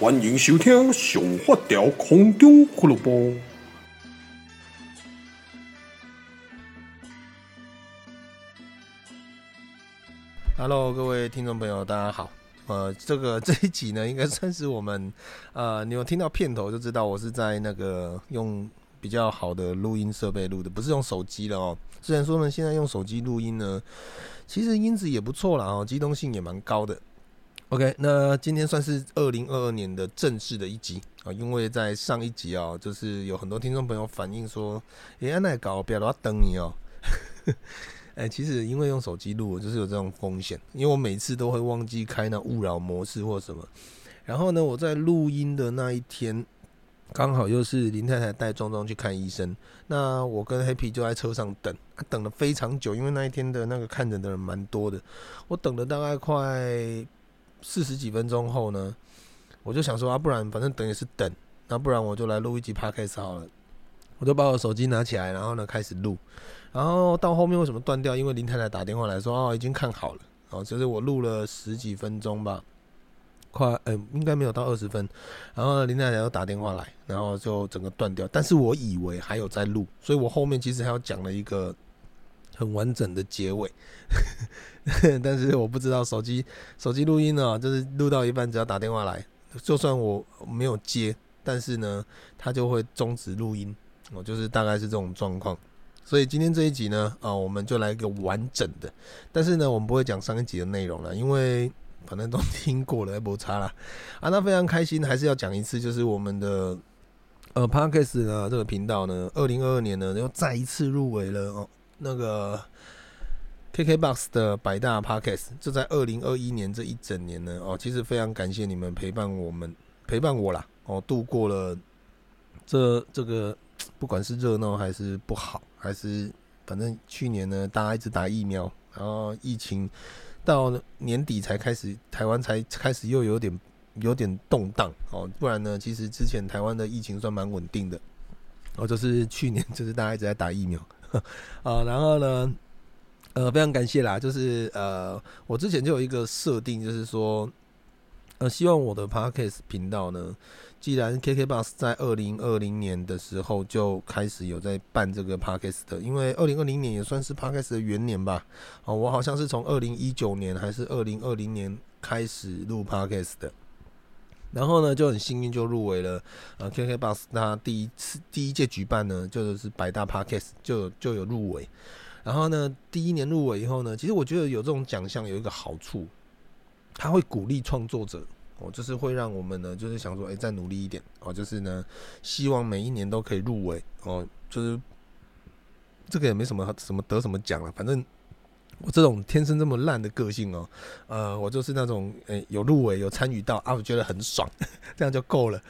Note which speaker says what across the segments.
Speaker 1: 欢迎收听《上发条空中俱乐部》。Hello，各位听众朋友，大家好。呃，这个 这一集呢，应该算是我们呃，你有听到片头就知道我是在那个用比较好的录音设备录的，不是用手机了哦。虽然说呢，现在用手机录音呢，其实音质也不错啦哦，机动性也蛮高的。OK，那今天算是二零二二年的正式的一集啊，因为在上一集啊，就是有很多听众朋友反映说，哎，那搞不要老等你哦。哎，其实因为用手机录，就是有这种风险，因为我每次都会忘记开那勿扰模式或什么。然后呢，我在录音的那一天，刚好又是林太太带壮壮去看医生，那我跟 Happy 就在车上等，等了非常久，因为那一天的那个看诊的人蛮多的，我等了大概快。四十几分钟后呢，我就想说啊，不然反正等也是等，那不然我就来录一集 podcast 好了。我就把我手机拿起来，然后呢开始录。然后到后面为什么断掉？因为林太太打电话来说哦，已经看好了哦，就是我录了十几分钟吧，快呃、欸、应该没有到二十分。然后林太太又打电话来，然后就整个断掉。但是我以为还有在录，所以我后面其实还要讲了一个。很完整的结尾，但是我不知道手机手机录音呢，就是录到一半，只要打电话来，就算我没有接，但是呢，它就会终止录音，我就是大概是这种状况。所以今天这一集呢，啊，我们就来一个完整的，但是呢，我们不会讲上一集的内容了，因为反正都听过了，也不差了啊。那非常开心，还是要讲一次，就是我们的呃 Podcast 呢这个频道呢，二零二二年呢又再一次入围了哦。那个 KKBOX 的百大 Podcast 就在二零二一年这一整年呢哦，其实非常感谢你们陪伴我们陪伴我啦哦，度过了这这个不管是热闹还是不好，还是反正去年呢大家一直打疫苗，然后疫情到年底才开始，台湾才开始又有点有点动荡哦，不然呢其实之前台湾的疫情算蛮稳定的哦，就是去年就是大家一直在打疫苗。啊，然后呢，呃，非常感谢啦，就是呃，我之前就有一个设定，就是说，呃，希望我的 Podcast 频道呢，既然 KKBus 在二零二零年的时候就开始有在办这个 Podcast 的，因为二零二零年也算是 Podcast 的元年吧，哦，我好像是从二零一九年还是二零二零年开始录 Podcast 的。然后呢，就很幸运就入围了，呃，KKBOX 那第一次第一届举办呢，就是百大 Podcast 就就有入围。然后呢，第一年入围以后呢，其实我觉得有这种奖项有一个好处，它会鼓励创作者哦，就是会让我们呢，就是想说，哎，再努力一点哦，就是呢，希望每一年都可以入围哦，就是这个也没什么什么得什么奖了，反正。我这种天生这么烂的个性哦，呃，我就是那种诶、有入围有参与到啊，我觉得很爽，这样就够了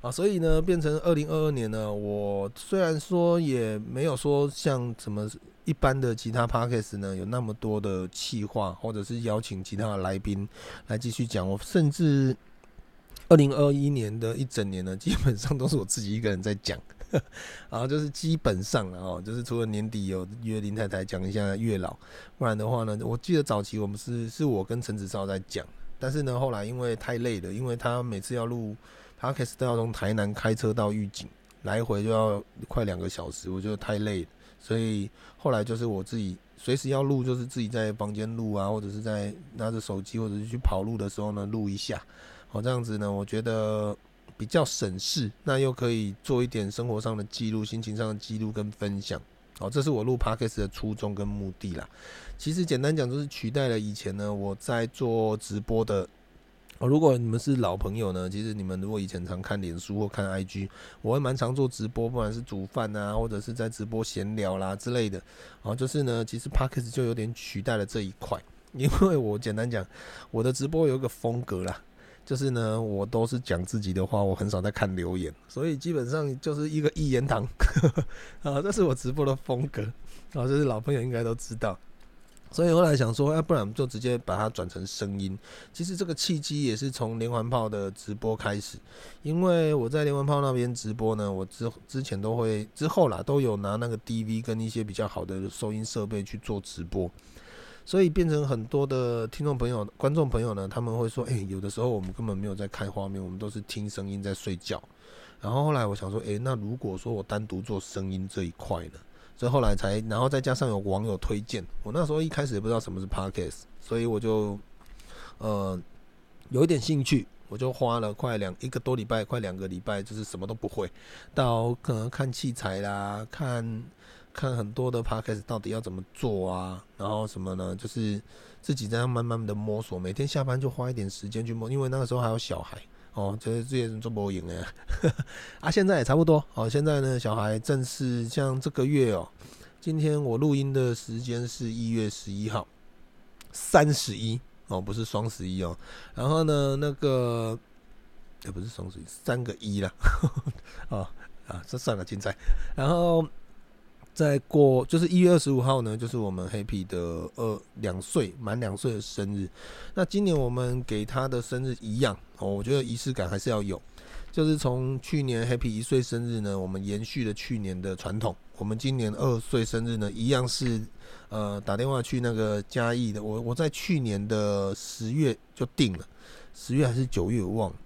Speaker 1: 啊。所以呢，变成二零二二年呢，我虽然说也没有说像什么一般的其他 podcast 呢有那么多的企划，或者是邀请其他的来宾来继续讲，我甚至二零二一年的一整年呢，基本上都是我自己一个人在讲。然后就是基本上哦，就是除了年底有约林太太讲一下月老，不然的话呢，我记得早期我们是是我跟陈子超在讲，但是呢后来因为太累了，因为他每次要录 p o d c a 都要从台南开车到玉井，来回就要快两个小时，我觉得太累了，所以后来就是我自己随时要录，就是自己在房间录啊，或者是在拿着手机或者是去跑路的时候呢录一下，好这样子呢，我觉得。比较省事，那又可以做一点生活上的记录、心情上的记录跟分享。好，这是我录 Podcast 的初衷跟目的啦。其实简单讲，就是取代了以前呢我在做直播的。哦，如果你们是老朋友呢，其实你们如果以前常看脸书或看 IG，我会蛮常做直播，不管是煮饭啊，或者是在直播闲聊啦之类的。哦，就是呢，其实 Podcast 就有点取代了这一块，因为我简单讲，我的直播有一个风格啦。就是呢，我都是讲自己的话，我很少在看留言，所以基本上就是一个一言堂 啊，这是我直播的风格啊，这是老朋友应该都知道。所以后来想说，要不然就直接把它转成声音。其实这个契机也是从连环炮的直播开始，因为我在连环炮那边直播呢，我之之前都会之后啦，都有拿那个 DV 跟一些比较好的收音设备去做直播，所以变成很多的听众朋友、观众朋友呢，他们会说，诶，有的时候我们根本没有在看画面，我们都是听声音在睡觉。然后后来我想说，诶，那如果说我单独做声音这一块呢？所以后来才，然后再加上有网友推荐，我那时候一开始也不知道什么是 Podcast，所以我就呃有一点兴趣，我就花了快两一个多礼拜，快两个礼拜，就是什么都不会，到可能看器材啦，看看很多的 Podcast 到底要怎么做啊，然后什么呢，就是自己在慢慢的摸索，每天下班就花一点时间去摸，因为那个时候还有小孩。哦，就是这些人做播影的 啊！现在也差不多。哦，现在呢，小孩正式像这个月哦，今天我录音的时间是一月十一号，三十一哦，不是双十一哦。然后呢，那个也不是双十一，三个一啦。哦啊，这算了，精彩。然后。再过就是一月二十五号呢，就是我们 Happy 的二两岁满两岁的生日。那今年我们给他的生日一样哦，我觉得仪式感还是要有。就是从去年 Happy 一岁生日呢，我们延续了去年的传统。我们今年二岁生日呢，一样是呃打电话去那个嘉义的。我我在去年的十月就定了，十月还是九月我忘了，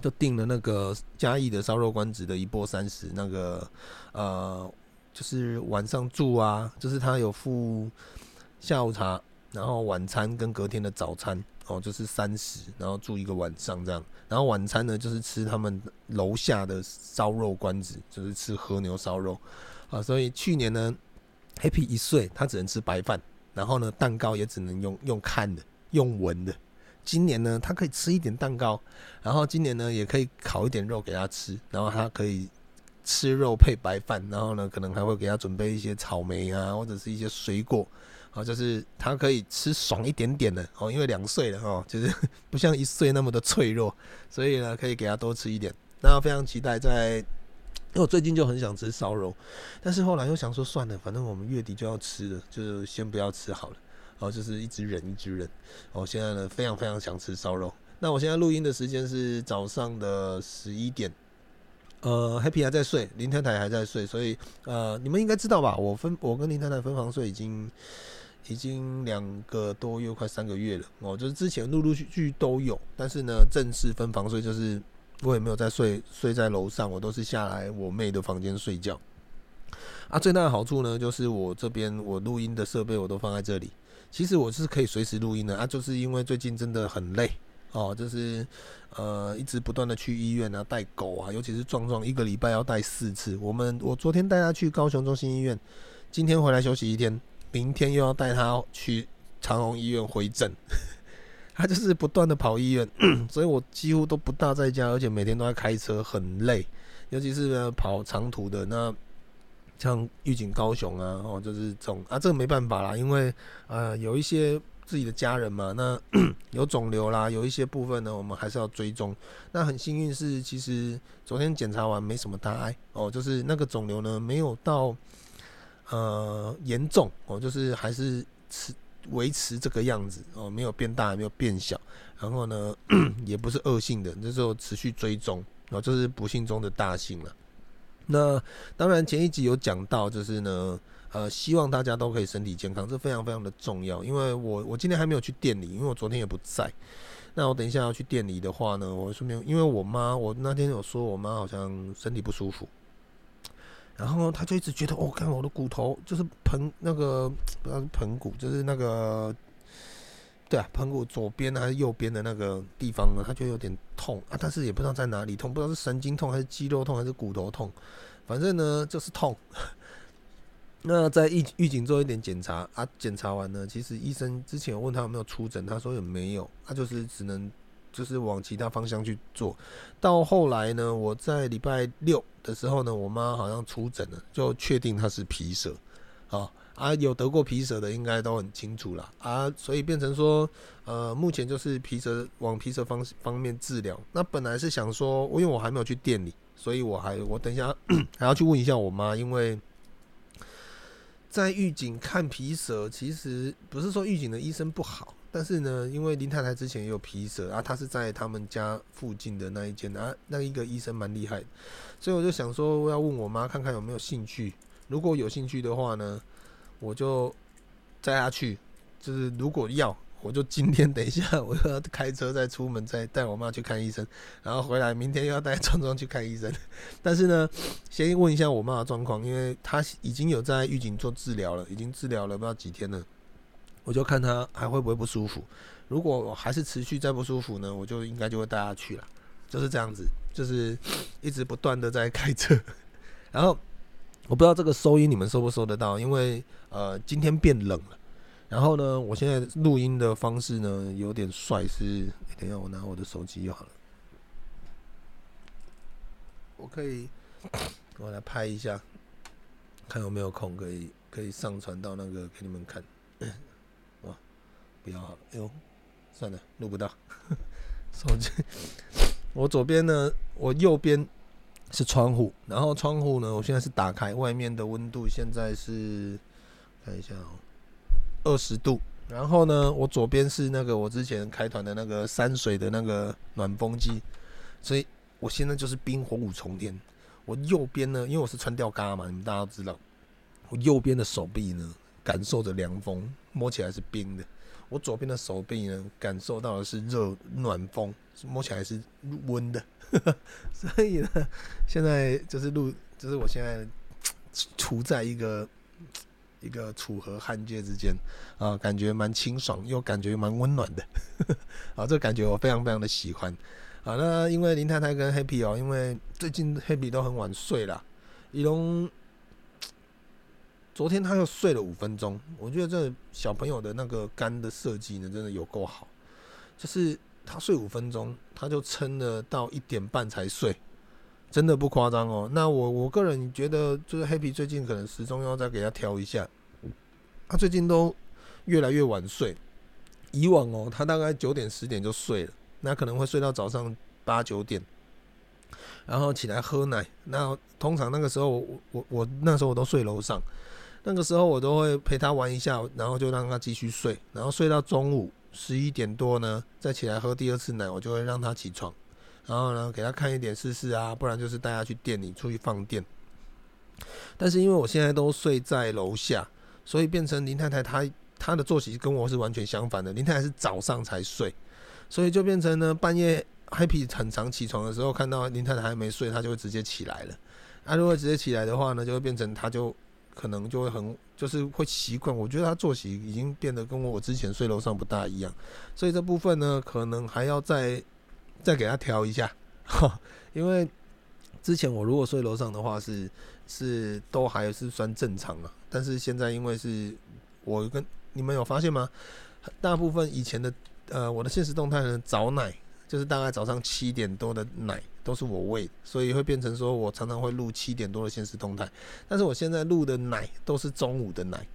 Speaker 1: 就定了那个嘉义的烧肉官子的一波三十那个呃。就是晚上住啊，就是他有付下午茶，然后晚餐跟隔天的早餐哦，就是三十，然后住一个晚上这样。然后晚餐呢，就是吃他们楼下的烧肉馆子，就是吃和牛烧肉啊。所以去年呢，Happy 一岁，他只能吃白饭，然后呢，蛋糕也只能用用看的，用闻的。今年呢，他可以吃一点蛋糕，然后今年呢，也可以烤一点肉给他吃，然后他可以。吃肉配白饭，然后呢，可能还会给他准备一些草莓啊，或者是一些水果，啊，就是他可以吃爽一点点的哦，因为两岁了哦，就是 不像一岁那么的脆弱，所以呢，可以给他多吃一点。那非常期待在，因为我最近就很想吃烧肉，但是后来又想说算了，反正我们月底就要吃了，就先不要吃好了，然后就是一直忍一直忍。我现在呢，非常非常想吃烧肉。那我现在录音的时间是早上的十一点。呃，Happy 还在睡，林太太还在睡，所以呃，你们应该知道吧？我分我跟林太太分房睡已经已经两个多月，快三个月了哦。就是之前陆陆续续都有，但是呢，正式分房睡就是我也没有在睡，睡在楼上，我都是下来我妹的房间睡觉。啊，最大的好处呢，就是我这边我录音的设备我都放在这里，其实我是可以随时录音的啊，就是因为最近真的很累。哦，就是呃，一直不断的去医院啊，带狗啊，尤其是壮壮，一个礼拜要带四次。我们我昨天带他去高雄中心医院，今天回来休息一天，明天又要带他去长荣医院回诊。他就是不断的跑医院，所以我几乎都不大在家，而且每天都在开车，很累。尤其是呢跑长途的，那像预警高雄啊，哦，就是这种啊，这个没办法啦，因为呃有一些。自己的家人嘛，那 有肿瘤啦，有一些部分呢，我们还是要追踪。那很幸运是，其实昨天检查完没什么大碍哦，就是那个肿瘤呢没有到呃严重哦，就是还是持维持这个样子哦，没有变大，没有变小，然后呢 也不是恶性的，那时候持续追踪然哦，这是不幸中的大幸了。那当然前一集有讲到，就是呢。呃，希望大家都可以身体健康，这非常非常的重要。因为我我今天还没有去店里，因为我昨天也不在。那我等一下要去店里的话呢，我顺便因为我妈，我那天有说我妈好像身体不舒服，然后她就一直觉得，哦，看我的骨头就是盆那个不知道是盆骨，就是那个对啊，盆骨左边还是右边的那个地方呢，她就有点痛啊，但是也不知道在哪里痛，不知道是神经痛还是肌肉痛还是骨头痛，反正呢就是痛。那在预预警做一点检查啊，检查完呢，其实医生之前问他有没有出诊，他说也没有，他就是只能就是往其他方向去做。到后来呢，我在礼拜六的时候呢，我妈好像出诊了，就确定她是皮蛇，啊啊，有得过皮蛇的应该都很清楚啦。啊，所以变成说，呃，目前就是皮蛇往皮蛇方方面治疗。那本来是想说，因为我还没有去店里，所以我还我等一下 还要去问一下我妈，因为在狱警看皮蛇，其实不是说狱警的医生不好，但是呢，因为林太太之前也有皮蛇啊，她是在他们家附近的那一间啊，那一个医生蛮厉害，所以我就想说，我要问我妈看看有没有兴趣，如果有兴趣的话呢，我就带她去，就是如果要，我就今天等一下我要开车再出门，再带我妈去看医生，然后回来明天又要带壮壮去看医生。但是呢，先问一下我妈的状况，因为她已经有在预警做治疗了，已经治疗了不知道几天了，我就看她还会不会不舒服。如果还是持续再不舒服呢，我就应该就会带她去了，就是这样子，就是一直不断的在开车，然后。我不知道这个收音你们收不收得到，因为呃今天变冷了。然后呢，我现在录音的方式呢有点帅，是等下我拿我的手机就好了。我可以我来拍一下，看有没有空可以可以上传到那个给你们看。哇，不要好了，哎呦，算了，录不到。手机，我左边呢，我右边。是窗户，然后窗户呢，我现在是打开，外面的温度现在是看一下哦，二十度。然后呢，我左边是那个我之前开团的那个山水的那个暖风机，所以我现在就是冰火五重天。我右边呢，因为我是穿吊嘎嘛，你们大家都知道，我右边的手臂呢，感受着凉风，摸起来是冰的；我左边的手臂呢，感受到的是热暖风，摸起来是温的。所以呢，现在就是录，就是我现在 处在一个一个楚河汉界之间啊，感觉蛮清爽，又感觉蛮温暖的。啊，这感觉我非常非常的喜欢。啊，那因为林太太跟 Happy 哦，因为最近 Happy 都很晚睡了，一龙昨天他又睡了五分钟。我觉得这小朋友的那个肝的设计呢，真的有够好，就是。他睡五分钟，他就撑了到一点半才睡，真的不夸张哦。那我我个人觉得，就是 Happy 最近可能时钟要再给他调一下。他最近都越来越晚睡，以往哦，他大概九点十点就睡了，那可能会睡到早上八九点，然后起来喝奶。那通常那个时候，我我我那时候我都睡楼上，那个时候我都会陪他玩一下，然后就让他继续睡，然后睡到中午。十一点多呢，再起来喝第二次奶，我就会让他起床，然后呢，给他看一点试试啊，不然就是带他去店里出去放电。但是因为我现在都睡在楼下，所以变成林太太她她的作息跟我是完全相反的。林太太是早上才睡，所以就变成呢，半夜 Happy 很常起床的时候，看到林太太还没睡，他就会直接起来了。啊，如果直接起来的话呢，就会变成他就。可能就会很，就是会习惯。我觉得他作息已经变得跟我之前睡楼上不大一样，所以这部分呢，可能还要再再给他调一下。因为之前我如果睡楼上的话是，是都还是算正常啊。但是现在因为是我跟你们有发现吗？大部分以前的呃我的现实动态呢，早奶就是大概早上七点多的奶。都是我喂，所以会变成说我常常会录七点多的现实动态，但是我现在录的奶都是中午的奶，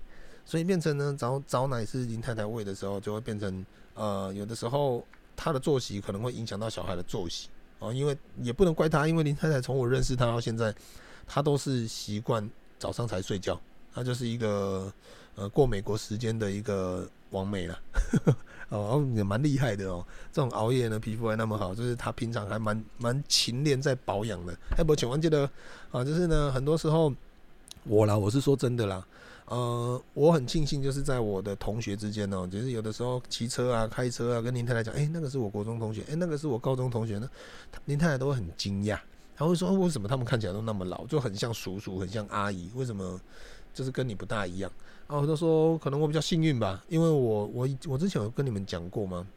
Speaker 1: 所以变成呢早早奶是林太太喂的时候，就会变成呃有的时候她的作息可能会影响到小孩的作息哦，因为也不能怪她，因为林太太从我认识她到现在，他都是习惯早上才睡觉，他就是一个呃过美国时间的一个王美了。哦，也蛮厉害的哦。这种熬夜呢，皮肤还那么好，就是他平常还蛮蛮勤练在保养的。哎，不，请问记得啊，就是呢，很多时候我啦，我是说真的啦，呃，我很庆幸，就是在我的同学之间哦，就是有的时候骑车啊、开车啊，跟林太太讲，哎，那个是我国中同学，哎，那个是我高中同学呢，林太太都会很惊讶，他会说，为什么他们看起来都那么老，就很像叔叔，很像阿姨，为什么就是跟你不大一样？然后我就说：“可能我比较幸运吧，因为我我我之前有跟你们讲过吗？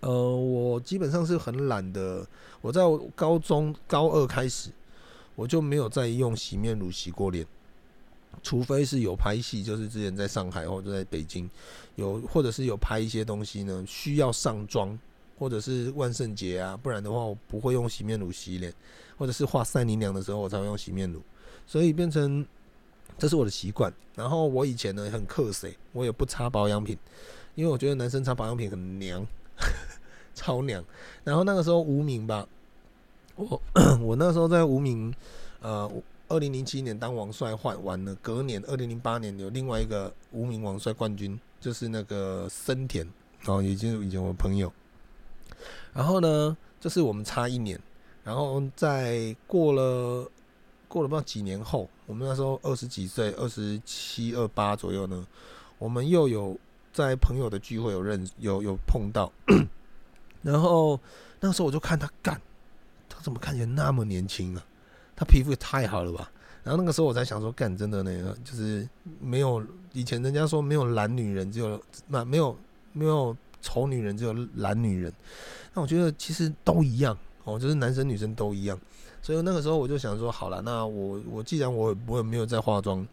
Speaker 1: 呃，我基本上是很懒的。我在高中高二开始，我就没有再用洗面乳洗过脸，除非是有拍戏，就是之前在上海或者在北京有，或者是有拍一些东西呢，需要上妆，或者是万圣节啊，不然的话我不会用洗面乳洗脸，或者是画赛尼娘的时候我才会用洗面乳，所以变成。”这是我的习惯。然后我以前呢很克谁，我也不擦保养品，因为我觉得男生擦保养品很娘，超娘。然后那个时候无名吧，我 我那时候在无名，呃，二零零七年当王帅换完了，隔年二零零八年有另外一个无名王帅冠军，就是那个森田，然哦，也就是以前我朋友。然后呢，就是我们差一年，然后在过了。过了不知道几年后，我们那时候二十几岁，二十七、二八左右呢，我们又有在朋友的聚会有认有有碰到，然后那个时候我就看他干，他怎么看起来那么年轻啊？他皮肤也太好了吧？然后那个时候我才想说，干真的那个就是没有以前人家说没有懒女人，只有那没有没有丑女人，只有懒女人。那我觉得其实都一样哦，就是男生女生都一样。所以那个时候我就想说，好了，那我我既然我我也没有在化妆，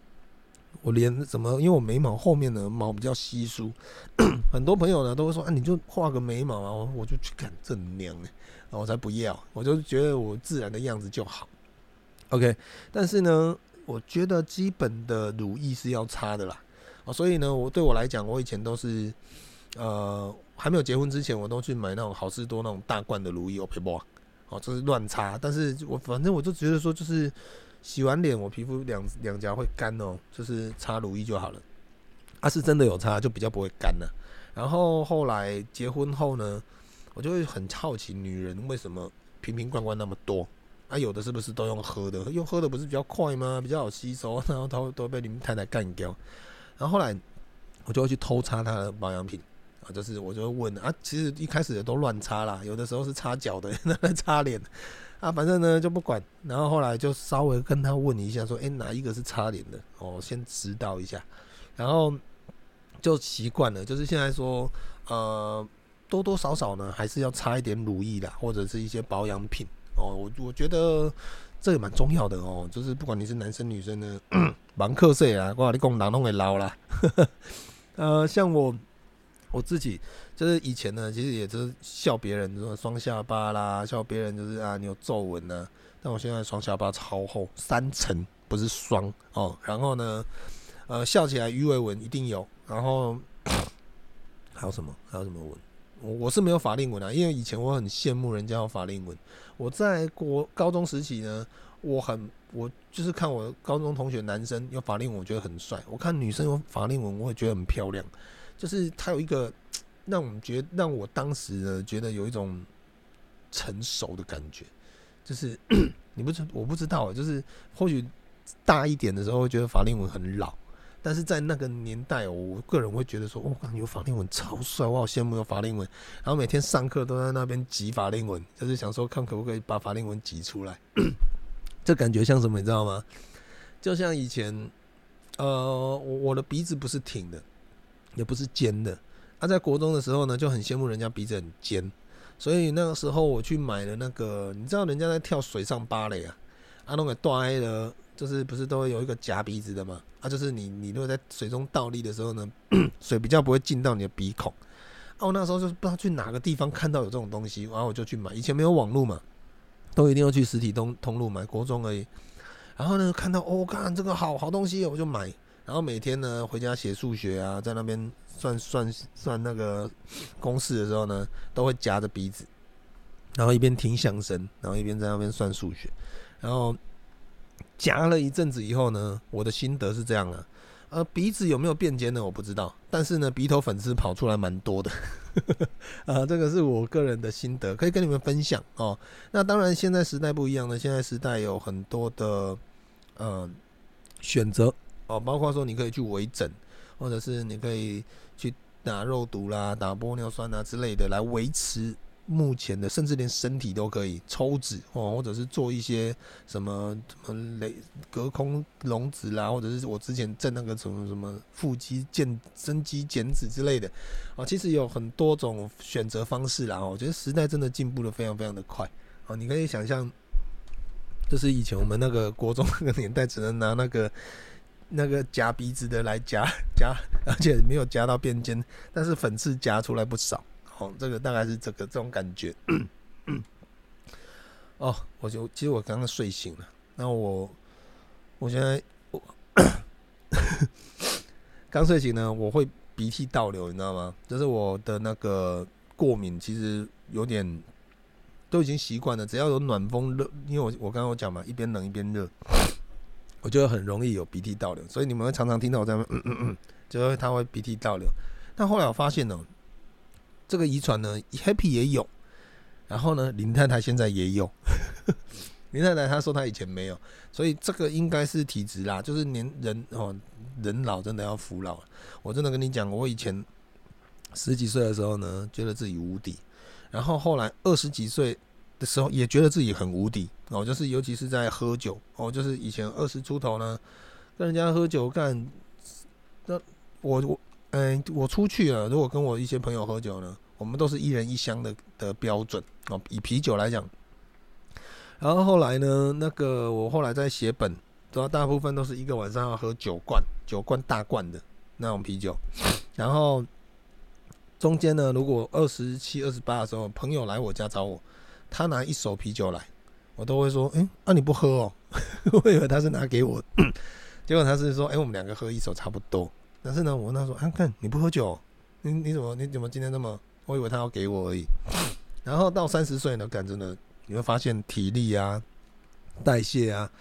Speaker 1: 我连怎么，因为我眉毛后面的毛比较稀疏，很多朋友呢都会说，啊，你就画个眉毛啊，我就去干这娘呢，我才不要，我就觉得我自然的样子就好。OK，但是呢，我觉得基本的乳液是要擦的啦，哦，所以呢，我对我来讲，我以前都是，呃，还没有结婚之前，我都去买那种好事多那种大罐的乳液，我陪不。哦，这是乱擦，但是我反正我就觉得说，就是洗完脸，我皮肤两两颊会干哦，就是擦乳液就好了。啊，是真的有擦，就比较不会干了。然后后来结婚后呢，我就会很好奇，女人为什么瓶瓶罐罐那么多？啊，有的是不是都用喝的？用喝的不是比较快吗？比较好吸收，然后都都被你们太太干掉。然后后来我就会去偷擦她的保养品。啊，就是我就会问啊，其实一开始也都乱擦啦，有的时候是擦脚的，那在擦脸，啊，反正呢就不管，然后后来就稍微跟他问一下，说，哎，哪一个是擦脸的？哦，先指导一下，然后就习惯了，就是现在说，呃，多多少少呢还是要擦一点乳液啦，或者是一些保养品哦，我我觉得这也蛮重要的哦，就是不管你是男生女生呢，蛮瞌睡啊，我跟你讲人拢会老啦，呃，像我。我自己就是以前呢，其实也就是笑别人说双下巴啦，笑别人就是啊你有皱纹呢。但我现在双下巴超厚，三层不是双哦。然后呢，呃，笑起来鱼尾纹一定有。然后 还有什么？还有什么纹？我我是没有法令纹啊，因为以前我很羡慕人家有法令纹。我在国高中时期呢，我很我就是看我高中同学男生有法令纹，我觉得很帅。我看女生有法令纹，我也觉得很漂亮。就是他有一个 让我们觉得，让我当时呢觉得有一种成熟的感觉。就是 你不知我不知道，就是或许大一点的时候会觉得法令纹很老，但是在那个年代，我个人会觉得说，哦，有法令纹超帅，我好羡慕有法令纹。然后每天上课都在那边挤法令纹，就是想说看可不可以把法令纹挤出来。这感觉像什么，你知道吗？就像以前，呃，我我的鼻子不是挺的。也不是尖的，他、啊、在国中的时候呢，就很羡慕人家鼻子很尖，所以那个时候我去买了那个，你知道人家在跳水上芭蕾啊，啊那个断 A 的，就是不是都会有一个夹鼻子的嘛？啊，就是你你如果在水中倒立的时候呢，水比较不会进到你的鼻孔。啊，我那时候就是不知道去哪个地方看到有这种东西，然后我就去买。以前没有网络嘛，都一定要去实体通通路买，国中而已。然后呢，看到哦，看这个好好东西，我就买。然后每天呢，回家写数学啊，在那边算算算那个公式的时候呢，都会夹着鼻子，然后一边听相声，然后一边在那边算数学。然后夹了一阵子以后呢，我的心得是这样的：呃，鼻子有没有变尖呢？我不知道，但是呢，鼻头粉刺跑出来蛮多的。啊，这个是我个人的心得，可以跟你们分享哦。那当然，现在时代不一样了，现在时代有很多的呃选择。哦，包括说你可以去微整，或者是你可以去打肉毒啦、打玻尿酸啊之类的，来维持目前的，甚至连身体都可以抽脂哦，或者是做一些什么什么雷隔空隆脂啦，或者是我之前正那个什么什么腹肌健增肌减脂之类的哦，其实有很多种选择方式啦。我觉得时代真的进步的非常非常的快哦，你可以想象，就是以前我们那个国中那个年代，只能拿那个。那个夹鼻子的来夹 夹，而且没有夹到边尖，但是粉刺夹出来不少。哦，这个大概是这个这种感觉。哦，我就其实我刚刚睡醒了，那我我现在我 刚睡醒呢，我会鼻涕倒流，你知道吗？就是我的那个过敏，其实有点都已经习惯了。只要有暖风热，因为我我刚刚有讲嘛，一边冷一边热，我就很容易有鼻涕倒流。所以你们会常常听到我在嗯嗯嗯，就会他会鼻涕倒流。但后来我发现呢，这个遗传呢，Happy 也有，然后呢，林太太现在也有。林太太她说她以前没有，所以这个应该是体质啦，就是年人哦，人老真的要服老。我真的跟你讲，我以前十几岁的时候呢，觉得自己无敌，然后后来二十几岁的时候也觉得自己很无敌哦，就是尤其是在喝酒哦，就是以前二十出头呢，跟人家喝酒干，那我我嗯、我出去了，如果跟我一些朋友喝酒呢，我们都是一人一箱的的标准哦，以啤酒来讲。然后后来呢，那个我后来在写本，主要大部分都是一个晚上要喝九罐，九罐大罐的那种啤酒。然后中间呢，如果二十七、二十八的时候，朋友来我家找我，他拿一手啤酒来，我都会说：“哎，啊你不喝哦？” 我以为他是拿给我，结果他是说：“哎，我们两个喝一手差不多。”但是呢，我问他说：“啊，看你不喝酒，你你怎么你怎么今天那么？”我以为他要给我而已。然后到三十岁呢，感觉呢。你会发现体力啊、代谢啊，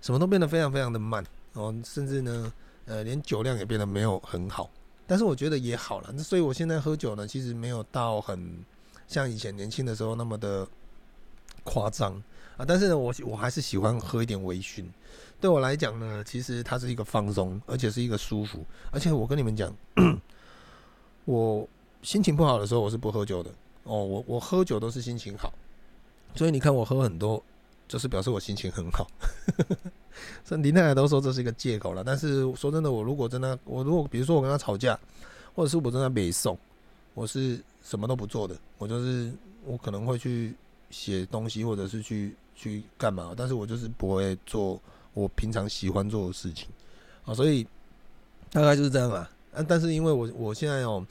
Speaker 1: 什么都变得非常非常的慢哦，甚至呢，呃，连酒量也变得没有很好。但是我觉得也好了，那所以我现在喝酒呢，其实没有到很像以前年轻的时候那么的夸张啊。但是呢，我我还是喜欢喝一点微醺。对我来讲呢，其实它是一个放松，而且是一个舒服。而且我跟你们讲，我心情不好的时候，我是不喝酒的哦。我我喝酒都是心情好。所以你看我喝很多，就是表示我心情很好。所以林太太都说这是一个借口了。但是说真的，我如果真的，我如果比如说我跟他吵架，或者是我真的北宋，我是什么都不做的，我就是我可能会去写东西，或者是去去干嘛，但是我就是不会做我平常喜欢做的事情啊。所以大概就是这样啊。但是因为我我现在哦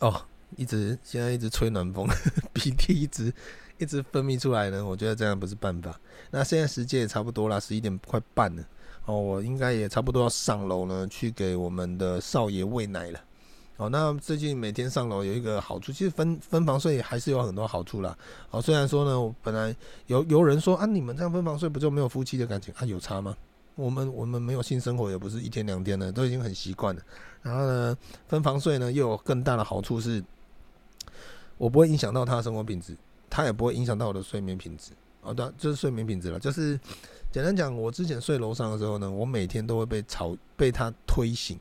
Speaker 1: 哦。一直现在一直吹暖风，鼻涕一直一直分泌出来呢。我觉得这样不是办法。那现在时间也差不多啦，十一点快半了。哦，我应该也差不多要上楼呢，去给我们的少爷喂奶了。哦，那最近每天上楼有一个好处，其实分分房睡还是有很多好处啦。哦，虽然说呢，我本来有有人说啊，你们这样分房睡不就没有夫妻的感情啊？有差吗？我们我们没有性生活，也不是一天两天了，都已经很习惯了。然后呢，分房睡呢又有更大的好处是。我不会影响到他的生活品质，他也不会影响到我的睡眠品质。哦，对，就是睡眠品质了。就是简单讲，我之前睡楼上的时候呢，我每天都会被吵，被他推醒，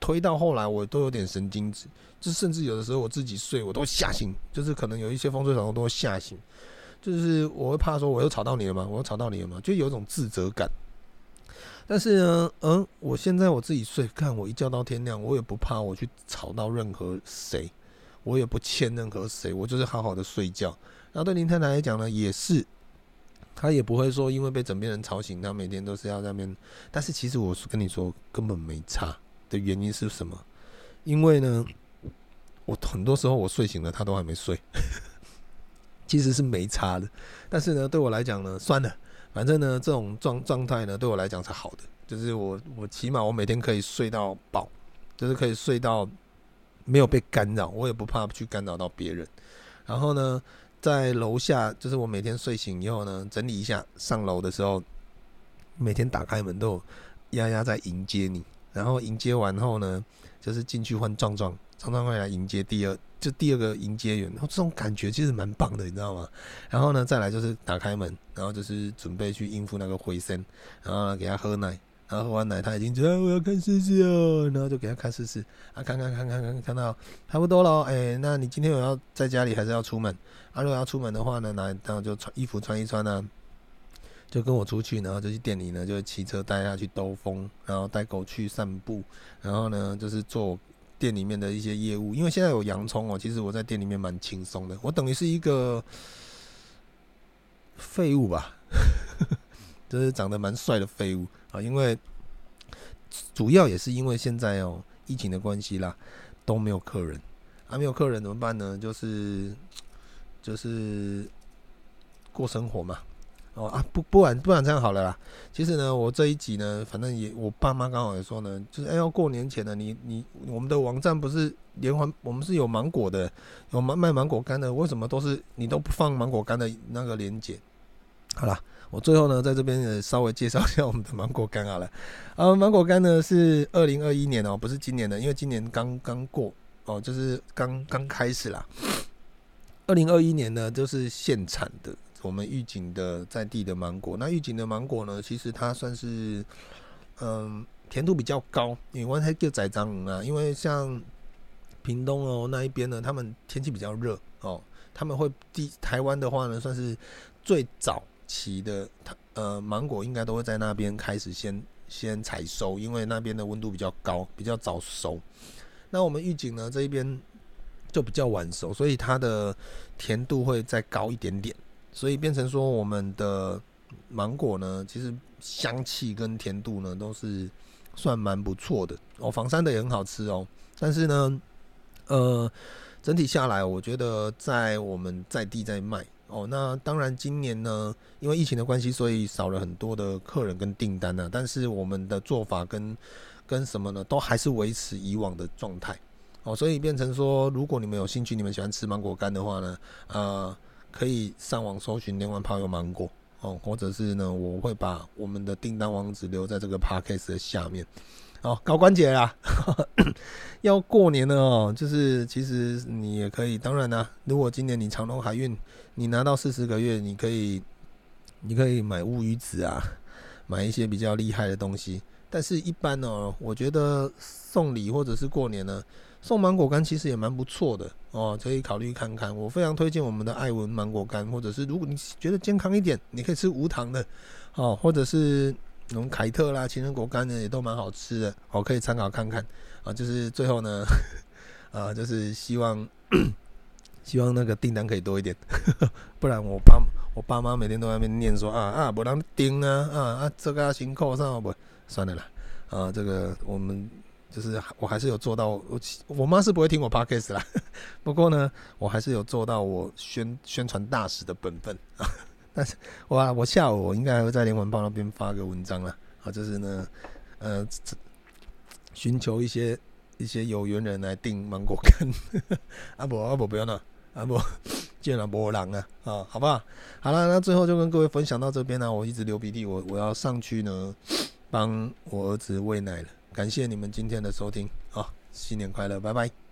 Speaker 1: 推到后来我都有点神经质，就甚至有的时候我自己睡我都吓醒，就是可能有一些风吹草动都会吓醒，就是我会怕说我又吵到你了吗？我又吵到你了吗？就有一种自责感。但是呢，嗯，我现在我自己睡，看我一觉到天亮，我也不怕我去吵到任何谁。我也不欠任何谁，我就是好好的睡觉。然后对林太太来讲呢，也是，她也不会说因为被枕边人吵醒，她每天都是要那边。但是其实我是跟你说，根本没差的原因是什么？因为呢，我很多时候我睡醒了，他都还没睡，其实是没差的。但是呢，对我来讲呢，算了，反正呢，这种状状态呢，对我来讲是好的，就是我我起码我每天可以睡到饱，就是可以睡到。没有被干扰，我也不怕去干扰到别人。然后呢，在楼下，就是我每天睡醒以后呢，整理一下，上楼的时候，每天打开门都有丫丫在迎接你。然后迎接完后呢，就是进去换壮壮，壮壮会来迎接第二，就第二个迎接员。然后这种感觉其实蛮棒的，你知道吗？然后呢，再来就是打开门，然后就是准备去应付那个回声，然后呢，给他喝奶。然后喝完奶，他已经觉得我要看试试哦，然后就给他看试试啊，看看看看看，看到差不多了，哎，那你今天有要在家里还是要出门？啊，如果要出门的话呢，那然后就穿衣服穿一穿呢，就跟我出去，然后就去店里呢，就骑车带他去兜风，然后带狗去散步，然后呢就是做店里面的一些业务。因为现在有洋葱哦，其实我在店里面蛮轻松的，我等于是一个废物吧。就是长得蛮帅的废物啊，因为主要也是因为现在哦疫情的关系啦，都没有客人啊，没有客人怎么办呢？就是就是过生活嘛，哦啊，不不然不然这样好了啦。其实呢，我这一集呢，反正也我爸妈刚好也说呢，就是哎要过年前呢，你你我们的网站不是连环，我们是有芒果的，有卖卖芒果干的，为什么都是你都不放芒果干的那个链接？好啦，我最后呢在这边也稍微介绍一下我们的芒果干好了。呃，芒果干呢是二零二一年哦，不是今年的，因为今年刚刚过哦，就是刚刚开始啦。二零二一年呢就是现产的。我们玉井的在地的芒果，那玉井的芒果呢，其实它算是，嗯，甜度比较高。因为它叫仔章啊，因为像屏东哦那一边呢，他们天气比较热哦，他们会地台湾的话呢，算是最早期的，呃，芒果应该都会在那边开始先先采收，因为那边的温度比较高，比较早熟。那我们预警呢这一边就比较晚熟，所以它的甜度会再高一点点。所以变成说，我们的芒果呢，其实香气跟甜度呢都是算蛮不错的哦。房山的也很好吃哦，但是呢，呃，整体下来，我觉得在我们在地在卖哦。那当然，今年呢，因为疫情的关系，所以少了很多的客人跟订单呢。但是我们的做法跟跟什么呢，都还是维持以往的状态哦。所以变成说，如果你们有兴趣，你们喜欢吃芒果干的话呢，呃。可以上网搜寻“连环炮有芒果”哦，或者是呢，我会把我们的订单网址留在这个 podcast 的下面。哦，搞关节啦，要过年了哦，就是其实你也可以，当然啦，如果今年你长荣海运你拿到四十个月，你可以，你可以买乌鱼子啊，买一些比较厉害的东西。但是，一般呢，我觉得送礼或者是过年呢。送芒果干其实也蛮不错的哦，可以考虑看看。我非常推荐我们的爱文芒果干，或者是如果你觉得健康一点，你可以吃无糖的哦，或者是那种凯特啦、情人果干呢，也都蛮好吃的哦，可以参考看看啊。就是最后呢，啊，就是希望 希望那个订单可以多一点，不然我爸我爸妈每天都在那边念说啊啊，不让订啊啊啊，这个辛苦上不算了啦啊，这个我们。就是我还是有做到，我我妈是不会听我 podcast 啦。不过呢，我还是有做到我宣宣传大使的本分啊。但是我我下午我应该还会在连环报那边发个文章啦。啊，就是呢，呃，寻求一些一些有缘人来订芒果干。阿伯阿伯不要闹，阿伯见了波浪啊啊，好不好？好了，那最后就跟各位分享到这边呢。我一直流鼻涕，我我要上去呢，帮我儿子喂奶了。感谢你们今天的收听，啊，新年快乐，拜拜。